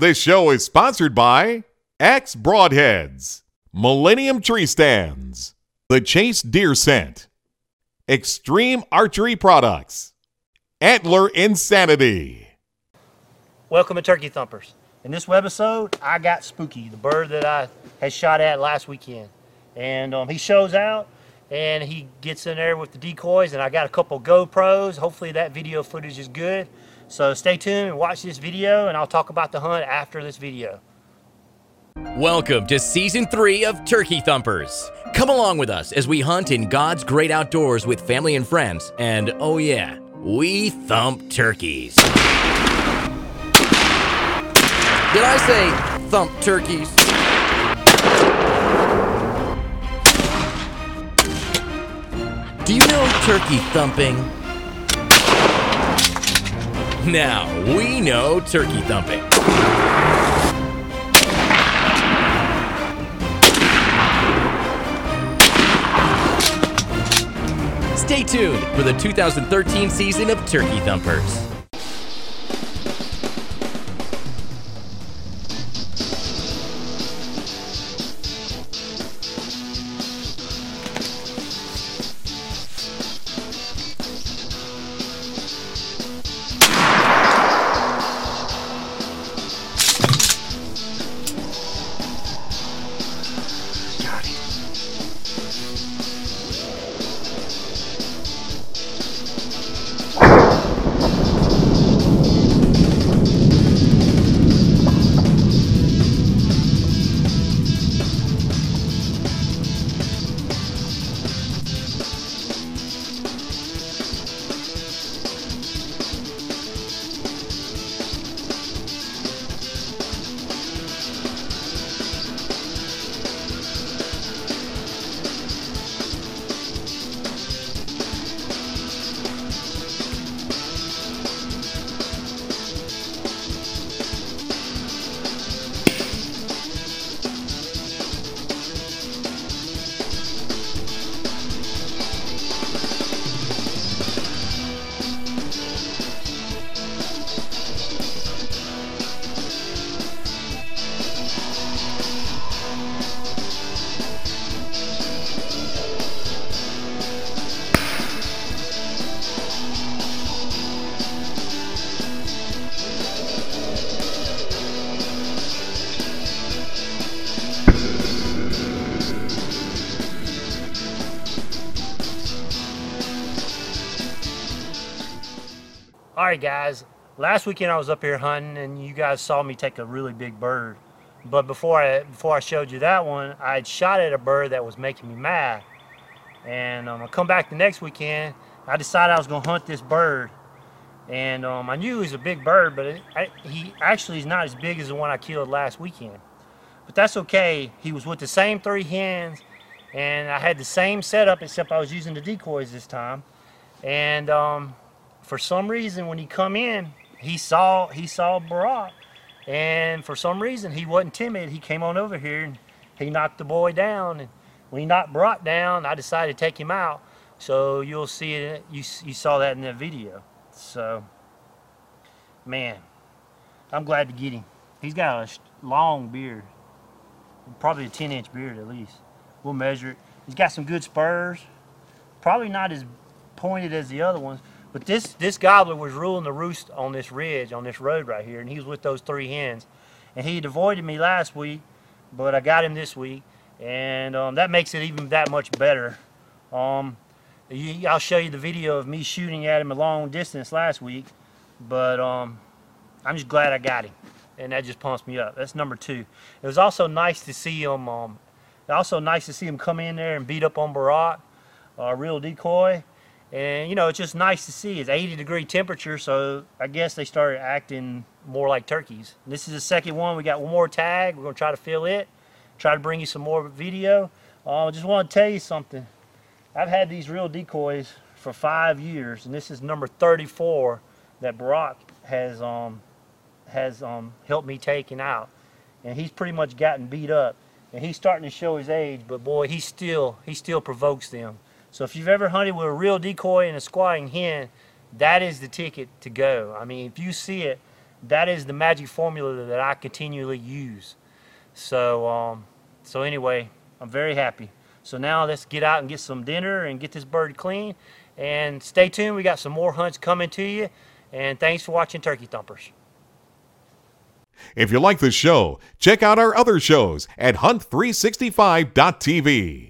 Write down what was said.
This show is sponsored by X Broadheads, Millennium Tree Stands, The Chase Deer Scent, Extreme Archery Products, Antler Insanity. Welcome to Turkey Thumpers. In this webisode, I got Spooky, the bird that I had shot at last weekend. And um, he shows out and he gets in there with the decoys and I got a couple GoPros. Hopefully that video footage is good. So stay tuned and watch this video and I'll talk about the hunt after this video. Welcome to season three of Turkey Thumpers. Come along with us as we hunt in God's great outdoors with family and friends. And oh, yeah, we thump turkeys. Did I say thump turkeys? Do you know turkey thumping? Now we know turkey thumping. Stay tuned for the 2013 season of Turkey Thumpers. All right, guys. Last weekend I was up here hunting, and you guys saw me take a really big bird. But before I before I showed you that one, I had shot at a bird that was making me mad. And um, I come back the next weekend. I decided I was gonna hunt this bird, and um, I knew he was a big bird, but it, I, he actually is not as big as the one I killed last weekend. But that's okay. He was with the same three hens, and I had the same setup except I was using the decoys this time. And um, for some reason when he come in he saw he saw Barack. And for some reason he wasn't timid. He came on over here and he knocked the boy down. And when he knocked Barack down I decided to take him out. So you'll see it you, you saw that in the video. So man I'm glad to get him. He's got a long beard. Probably a 10 inch beard at least. We'll measure it. He's got some good spurs. Probably not as pointed as the other ones but this this gobbler was ruling the roost on this ridge, on this road right here, and he was with those three hens. And he had avoided me last week, but I got him this week, and um, that makes it even that much better. Um, you, I'll show you the video of me shooting at him a long distance last week, but um, I'm just glad I got him, and that just pumps me up. That's number two. It was also nice to see him. Um, also nice to see him come in there and beat up on Barack, a real decoy. And you know, it's just nice to see. It's 80 degree temperature, so I guess they started acting more like turkeys. This is the second one. We got one more tag. We're gonna try to fill it. Try to bring you some more video. Uh, I just want to tell you something. I've had these real decoys for five years, and this is number 34 that Barack has um, has um, helped me taking out. And he's pretty much gotten beat up, and he's starting to show his age. But boy, he still he still provokes them. So if you've ever hunted with a real decoy and a squatting hen, that is the ticket to go. I mean, if you see it, that is the magic formula that I continually use. So, um, so anyway, I'm very happy. So now let's get out and get some dinner and get this bird clean. And stay tuned. We got some more hunts coming to you. And thanks for watching Turkey Thumpers. If you like this show, check out our other shows at hunt365.tv.